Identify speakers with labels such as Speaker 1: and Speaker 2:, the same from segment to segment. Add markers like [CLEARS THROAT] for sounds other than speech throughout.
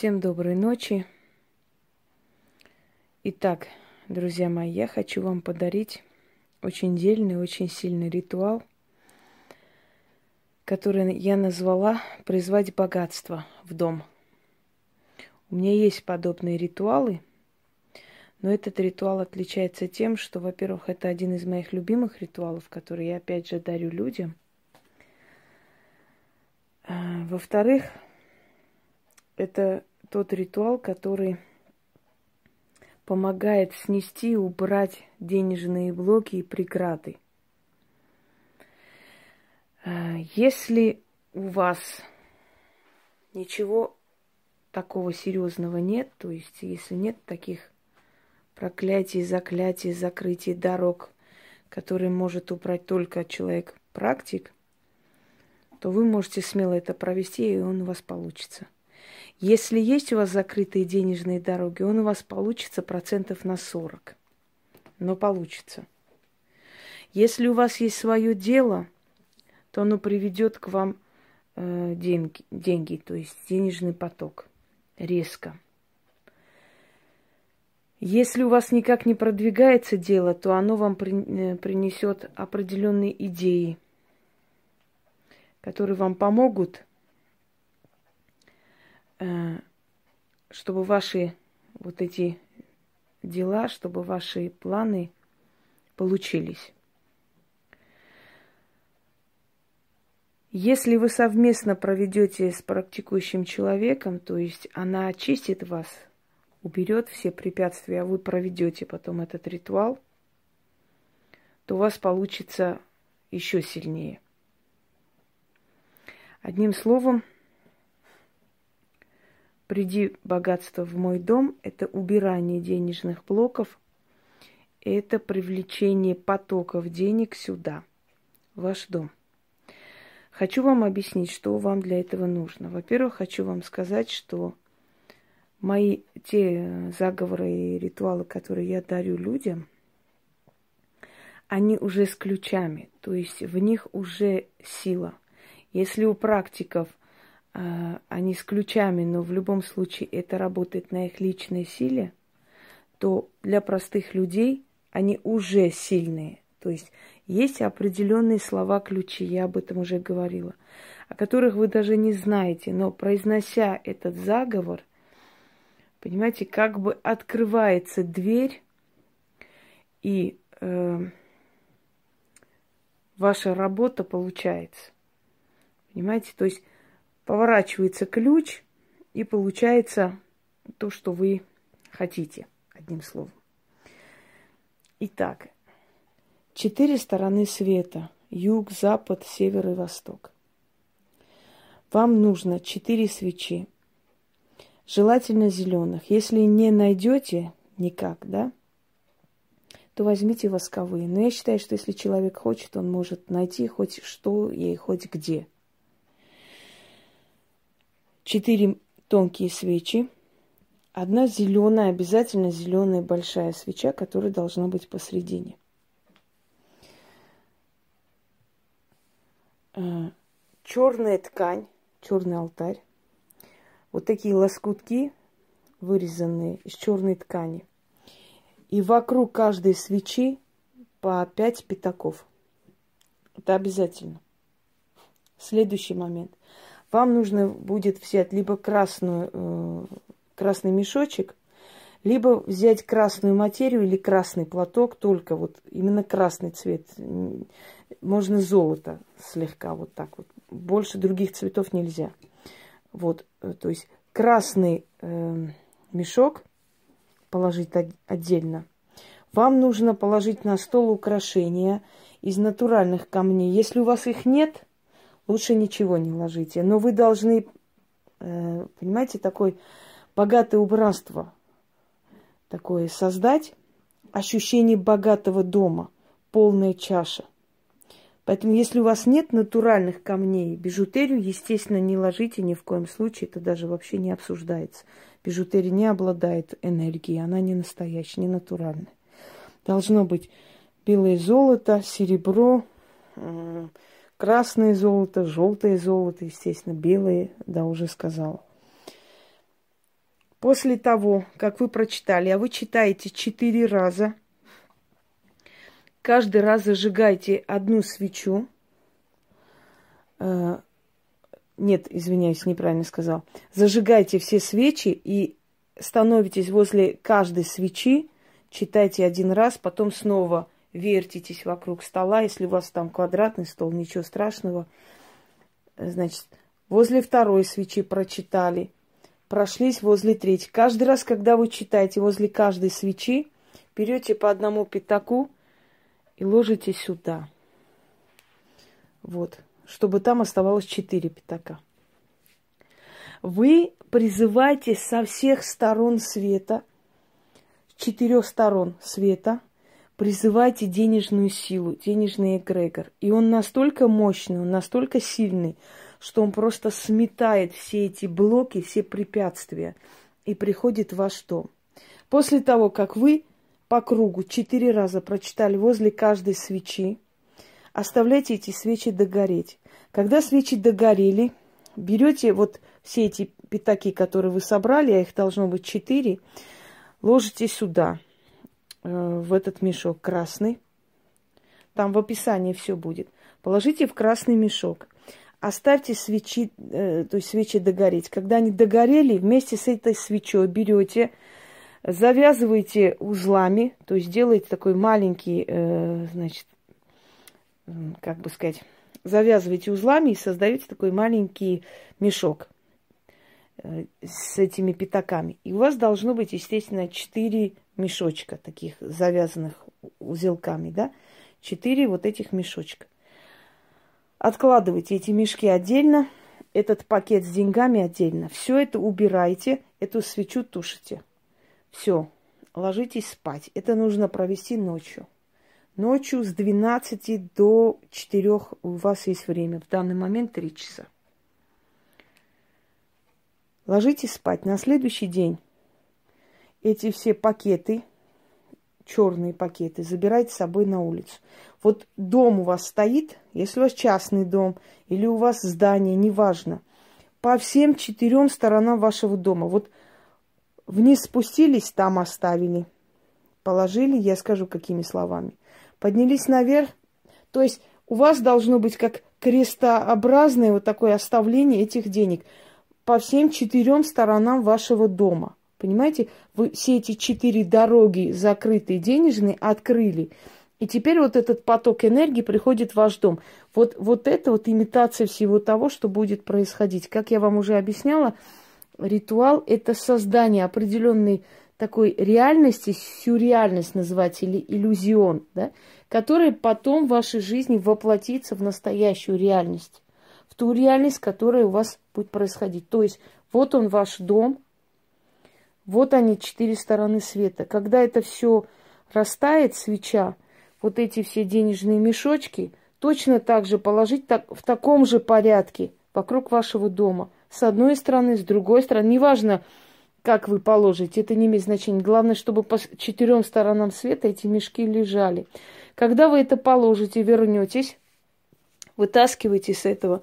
Speaker 1: Всем доброй ночи. Итак, друзья мои, я хочу вам подарить очень дельный, очень сильный ритуал, который я назвала «Призвать богатство в дом». У меня есть подобные ритуалы, но этот ритуал отличается тем, что, во-первых, это один из моих любимых ритуалов, который я опять же дарю людям. А, во-вторых, это тот ритуал, который помогает снести, убрать денежные блоки и преграды. А, если у вас ничего такого серьезного нет, то есть если нет таких проклятий, заклятий, закрытий дорог, которые может убрать только человек-практик, то вы можете смело это провести, и он у вас получится – если есть у вас закрытые денежные дороги, он у вас получится процентов на 40. Но получится. Если у вас есть свое дело, то оно приведет к вам э, деньги, деньги, то есть денежный поток резко. Если у вас никак не продвигается дело, то оно вам при, э, принесет определенные идеи, которые вам помогут чтобы ваши вот эти дела, чтобы ваши планы получились. Если вы совместно проведете с практикующим человеком, то есть она очистит вас, уберет все препятствия, а вы проведете потом этот ритуал, то у вас получится еще сильнее. Одним словом, Приди богатство в мой дом – это убирание денежных блоков, это привлечение потоков денег сюда, в ваш дом. Хочу вам объяснить, что вам для этого нужно. Во-первых, хочу вам сказать, что мои те заговоры и ритуалы, которые я дарю людям, они уже с ключами, то есть в них уже сила. Если у практиков они с ключами, но в любом случае это работает на их личной силе, то для простых людей они уже сильные. То есть есть определенные слова-ключи, я об этом уже говорила, о которых вы даже не знаете, но произнося этот заговор, понимаете, как бы открывается дверь, и э, ваша работа получается. Понимаете, то есть поворачивается ключ, и получается то, что вы хотите, одним словом. Итак, четыре стороны света. Юг, запад, север и восток. Вам нужно четыре свечи. Желательно зеленых. Если не найдете никак, да, то возьмите восковые. Но я считаю, что если человек хочет, он может найти хоть что и хоть где – четыре тонкие свечи, одна зеленая, обязательно зеленая большая свеча, которая должна быть посредине. Э, Черная ткань, черный алтарь. Вот такие лоскутки, вырезанные из черной ткани. И вокруг каждой свечи по пять пятаков. Это обязательно. Следующий момент. Вам нужно будет взять либо красную, э, красный мешочек, либо взять красную материю или красный платок, только вот именно красный цвет. Можно золото слегка вот так вот. Больше других цветов нельзя. Вот, э, то есть красный э, мешок положить отдельно. Вам нужно положить на стол украшения из натуральных камней. Если у вас их нет, лучше ничего не ложите. Но вы должны, э, понимаете, такое богатое убранство такое создать, ощущение богатого дома, полная чаша. Поэтому, если у вас нет натуральных камней, бижутерию, естественно, не ложите ни в коем случае, это даже вообще не обсуждается. Бижутерия не обладает энергией, она не настоящая, не натуральная. Должно быть белое золото, серебро, Красное золото, желтое золото, естественно, белое, да, уже сказала. После того, как вы прочитали, а вы читаете четыре раза, каждый раз зажигайте одну свечу. Э, нет, извиняюсь, неправильно сказал. Зажигайте все свечи и становитесь возле каждой свечи, читайте один раз, потом снова вертитесь вокруг стола. Если у вас там квадратный стол, ничего страшного. Значит, возле второй свечи прочитали, прошлись возле третьей. Каждый раз, когда вы читаете возле каждой свечи, берете по одному пятаку и ложите сюда. Вот, чтобы там оставалось четыре пятака. Вы призывайте со всех сторон света, четырех сторон света, призывайте денежную силу, денежный эгрегор. И он настолько мощный, он настолько сильный, что он просто сметает все эти блоки, все препятствия и приходит в ваш дом. После того, как вы по кругу четыре раза прочитали возле каждой свечи, оставляйте эти свечи догореть. Когда свечи догорели, берете вот все эти пятаки, которые вы собрали, а их должно быть четыре, ложите сюда, в этот мешок красный. Там в описании все будет. Положите в красный мешок. Оставьте свечи, э, то есть свечи догореть. Когда они догорели, вместе с этой свечой берете, завязываете узлами, то есть делаете такой маленький, э, значит, как бы сказать, завязываете узлами и создаете такой маленький мешок э, с этими пятаками. И у вас должно быть, естественно, четыре мешочка таких завязанных узелками, да? Четыре вот этих мешочка. Откладывайте эти мешки отдельно, этот пакет с деньгами отдельно. Все это убирайте, эту свечу тушите. Все, ложитесь спать. Это нужно провести ночью. Ночью с 12 до 4 у вас есть время. В данный момент 3 часа. Ложитесь спать. На следующий день эти все пакеты, черные пакеты, забирайте с собой на улицу. Вот дом у вас стоит, если у вас частный дом или у вас здание, неважно, по всем четырем сторонам вашего дома. Вот вниз спустились, там оставили. Положили, я скажу какими словами поднялись наверх. То есть у вас должно быть как крестообразное вот такое оставление этих денег по всем четырем сторонам вашего дома. Понимаете, вы все эти четыре дороги закрытые денежные открыли. И теперь вот этот поток энергии приходит в ваш дом. Вот, вот это вот имитация всего того, что будет происходить. Как я вам уже объясняла, ритуал – это создание определенной такой реальности, сюрреальность называть или иллюзион, да, который потом в вашей жизни воплотится в настоящую реальность, ту реальность, которая у вас будет происходить. То есть вот он ваш дом, вот они четыре стороны света. Когда это все растает, свеча, вот эти все денежные мешочки, точно так же положить так, в таком же порядке вокруг вашего дома. С одной стороны, с другой стороны, неважно, как вы положите, это не имеет значения. Главное, чтобы по четырем сторонам света эти мешки лежали. Когда вы это положите, вернетесь, вытаскивайте с этого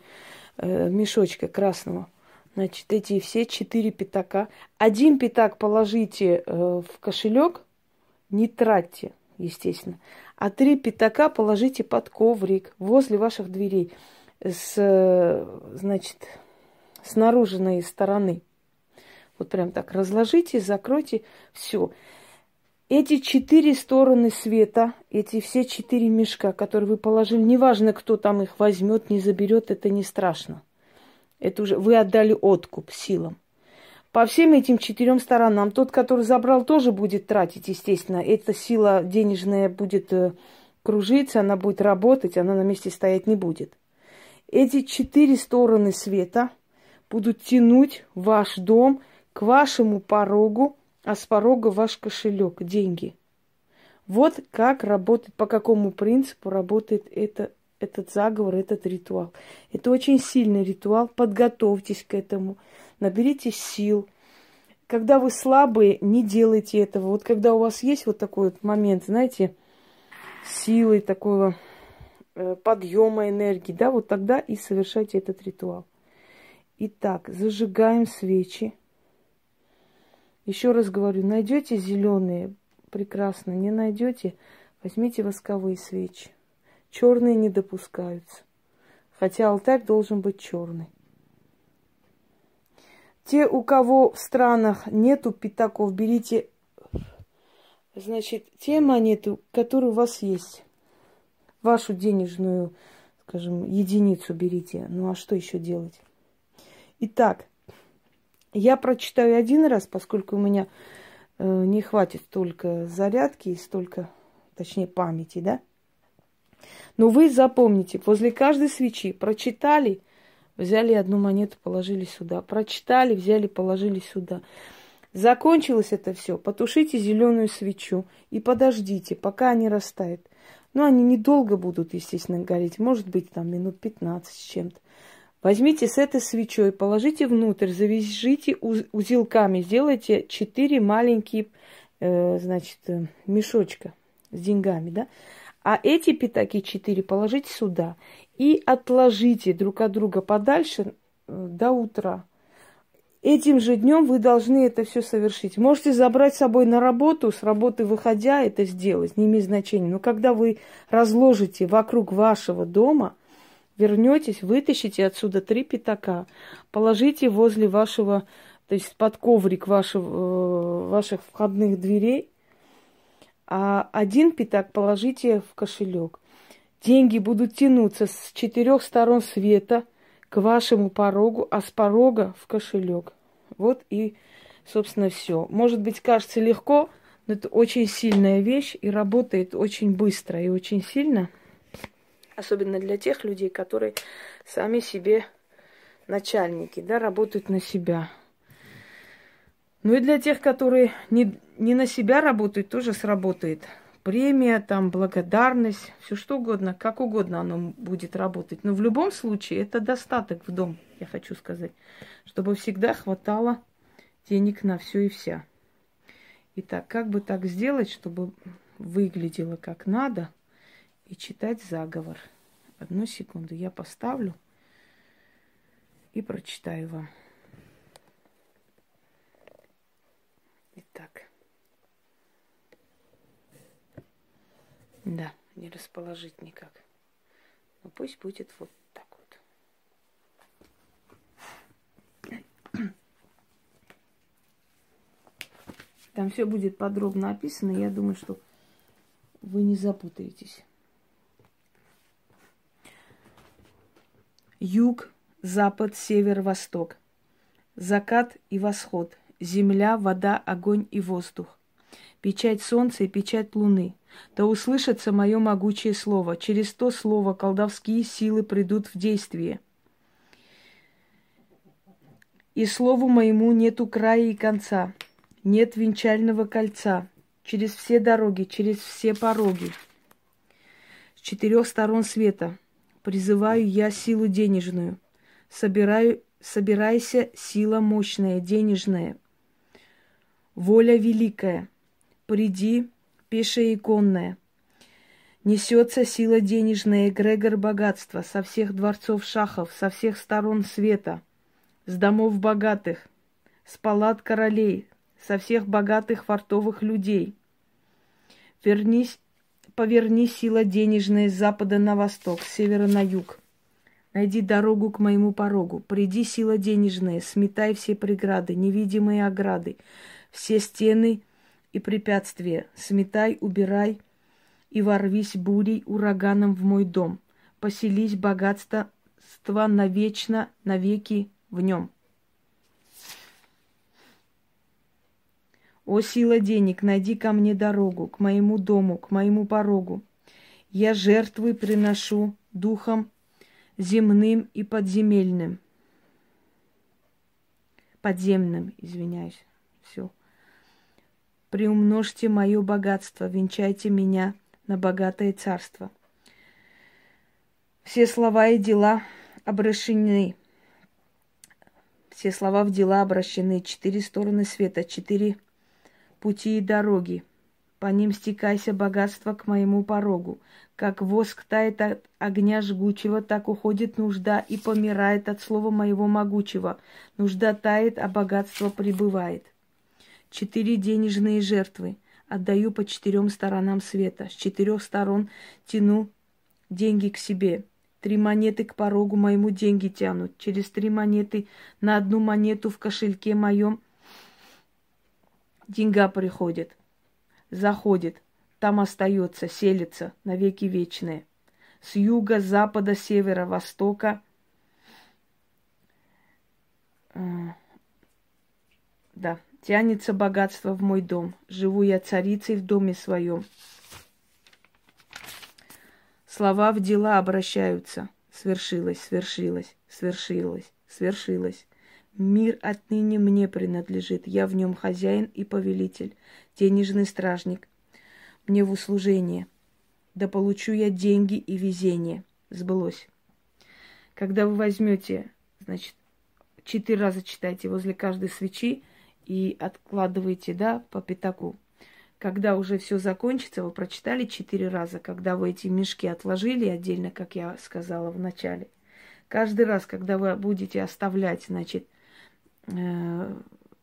Speaker 1: мешочка красного, значит, эти все четыре пятака. Один пятак положите э, в кошелек, не тратьте, естественно. А три пятака положите под коврик возле ваших дверей с, э, значит, с наружной стороны. Вот прям так разложите, закройте, все. Эти четыре стороны света, эти все четыре мешка, которые вы положили, неважно, кто там их возьмет, не заберет, это не страшно. Это уже вы отдали откуп силам. По всем этим четырем сторонам, тот, который забрал, тоже будет тратить, естественно. Эта сила денежная будет э, кружиться, она будет работать, она на месте стоять не будет. Эти четыре стороны света будут тянуть ваш дом – к вашему порогу, а с порога ваш кошелек, деньги. Вот как работает, по какому принципу работает это, этот заговор, этот ритуал. Это очень сильный ритуал. Подготовьтесь к этому, наберите сил. Когда вы слабые, не делайте этого. Вот когда у вас есть вот такой вот момент, знаете, силы такого э, подъема энергии, да, вот тогда и совершайте этот ритуал. Итак, зажигаем свечи Еще раз говорю, найдете зеленые, прекрасно. Не найдете, возьмите восковые свечи. Черные не допускаются. Хотя алтарь должен быть черный. Те, у кого в странах нету пятаков, берите, значит, те монеты, которые у вас есть. Вашу денежную, скажем, единицу берите. Ну а что еще делать? Итак, я прочитаю один раз, поскольку у меня э, не хватит столько зарядки и столько, точнее, памяти, да? Но вы запомните, возле каждой свечи прочитали, взяли одну монету, положили сюда. Прочитали, взяли, положили сюда. Закончилось это все. Потушите зеленую свечу и подождите, пока они растают. Ну, они недолго будут, естественно, гореть. Может быть, там минут 15 с чем-то. Возьмите с этой свечой, положите внутрь, завяжите узелками, сделайте четыре маленькие, э, значит, э, мешочка с деньгами, да. А эти пятаки четыре положите сюда и отложите друг от друга подальше э, до утра. Этим же днем вы должны это все совершить. Можете забрать с собой на работу, с работы выходя это сделать, не имеет значения. Но когда вы разложите вокруг вашего дома, вернетесь, вытащите отсюда три пятака, положите возле вашего, то есть под коврик вашего, э, ваших входных дверей, а один пятак положите в кошелек. Деньги будут тянуться с четырех сторон света к вашему порогу, а с порога в кошелек. Вот и, собственно, все. Может быть, кажется легко, но это очень сильная вещь и работает очень быстро и очень сильно. Особенно для тех людей, которые сами себе начальники, да, работают на себя. Ну и для тех, которые не, не на себя работают, тоже сработает премия, там, благодарность, все что угодно, как угодно оно будет работать. Но в любом случае это достаток в дом, я хочу сказать, чтобы всегда хватало денег на все и вся. Итак, как бы так сделать, чтобы выглядело как надо и читать заговор? Одну секунду я поставлю и прочитаю вам. Итак. Да, не расположить никак. Но пусть будет вот так вот. Там все будет подробно описано. Я думаю, что вы не запутаетесь. Юг, запад, север, восток. Закат и восход. Земля, вода, огонь и воздух. Печать солнца и печать луны – да услышится мое могучее слово. Через то слово колдовские силы придут в действие. И слову моему нету края и конца, нет венчального кольца. Через все дороги, через все пороги. С четырех сторон света призываю я силу денежную. Собираю, собирайся, сила мощная, денежная. Воля великая. Приди, пешее и конное. Несется сила денежная, эгрегор богатства со всех дворцов шахов, со всех сторон света, с домов богатых, с палат королей, со всех богатых фартовых людей. Вернись, поверни сила денежная с запада на восток, с севера на юг. Найди дорогу к моему порогу. Приди, сила денежная, сметай все преграды, невидимые ограды, все стены и препятствия, сметай, убирай и ворвись бурей ураганом в мой дом. Поселись богатство навечно, навеки в нем. О, сила денег, найди ко мне дорогу, к моему дому, к моему порогу. Я жертвы приношу духом земным и подземельным. Подземным, извиняюсь. Все приумножьте мое богатство, венчайте меня на богатое царство. Все слова и дела обращены. Все слова в дела обращены. Четыре стороны света, четыре пути и дороги. По ним стекайся богатство к моему порогу. Как воск тает от огня жгучего, так уходит нужда и помирает от слова моего могучего. Нужда тает, а богатство прибывает. Четыре денежные жертвы отдаю по четырем сторонам света. С четырех сторон тяну деньги к себе. Три монеты к порогу моему деньги тянут. Через три монеты на одну монету в кошельке моем деньга приходит, заходит, там остается, селится навеки вечные. С юга, запада, севера, востока. Э, да, тянется богатство в мой дом. Живу я царицей в доме своем. Слова в дела обращаются. Свершилось, свершилось, свершилось, свершилось. Мир отныне мне принадлежит. Я в нем хозяин и повелитель, денежный стражник. Мне в услужение. Да получу я деньги и везение. Сбылось. Когда вы возьмете, значит, четыре раза читайте возле каждой свечи и откладываете, да, по пятаку. Когда уже все закончится, вы прочитали четыре раза, когда вы эти мешки отложили отдельно, как я сказала в начале. Каждый раз, когда вы будете оставлять, значит,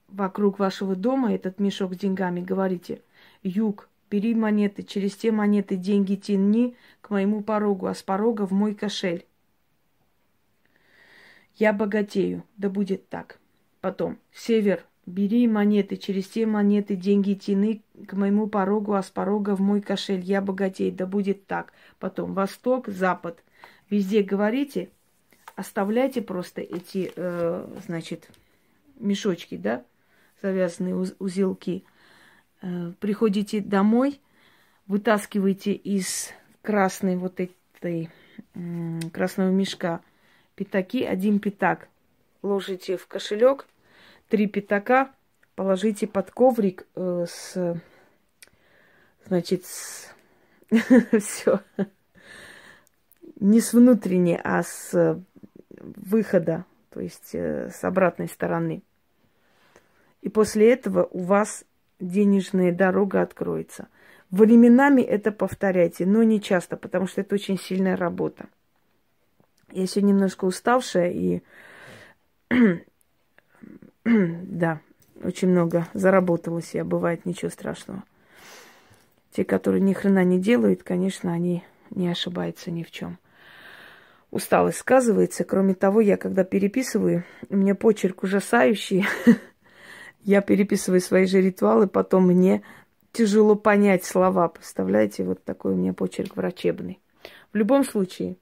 Speaker 1: вокруг вашего дома этот мешок с деньгами, говорите, юг, бери монеты, через те монеты деньги тяни к моему порогу, а с порога в мой кошель. Я богатею, да будет так. Потом, север, Бери монеты, через те монеты деньги тяны к моему порогу, а с порога в мой кошель. Я богатей, да будет так. Потом восток, запад. Везде говорите, оставляйте просто эти, э, значит, мешочки, да, завязанные уз- узелки. Э, приходите домой, вытаскиваете из красной вот этой красного мешка пятаки, один пятак, ложите в кошелек – три пятака положите под коврик э, с, значит, с... [LAUGHS] все. Не с внутренней, а с выхода, то есть э, с обратной стороны. И после этого у вас денежная дорога откроется. Временами это повторяйте, но не часто, потому что это очень сильная работа. Я сегодня немножко уставшая и [CLEARS THROAT] да, очень много заработалось я, бывает ничего страшного. Те, которые ни хрена не делают, конечно, они не ошибаются ни в чем. Усталость сказывается. Кроме того, я когда переписываю, у меня почерк ужасающий. [LAUGHS] я переписываю свои же ритуалы, потом мне тяжело понять слова. Представляете, вот такой у меня почерк врачебный. В любом случае,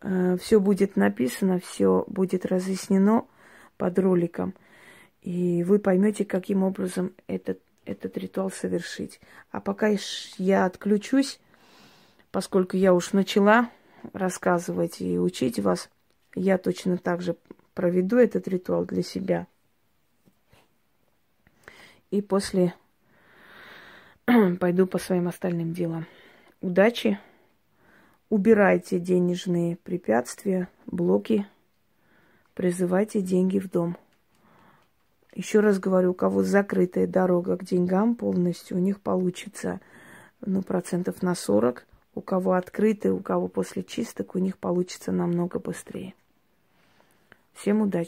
Speaker 1: э, все будет написано, все будет разъяснено под роликом. И вы поймете, каким образом этот, этот ритуал совершить. А пока я отключусь, поскольку я уж начала рассказывать и учить вас, я точно так же проведу этот ритуал для себя. И после [CLEARS THROAT] пойду по своим остальным делам. Удачи! Убирайте денежные препятствия, блоки призывайте деньги в дом. Еще раз говорю, у кого закрытая дорога к деньгам полностью, у них получится ну, процентов на 40. У кого открытая, у кого после чисток, у них получится намного быстрее. Всем удачи!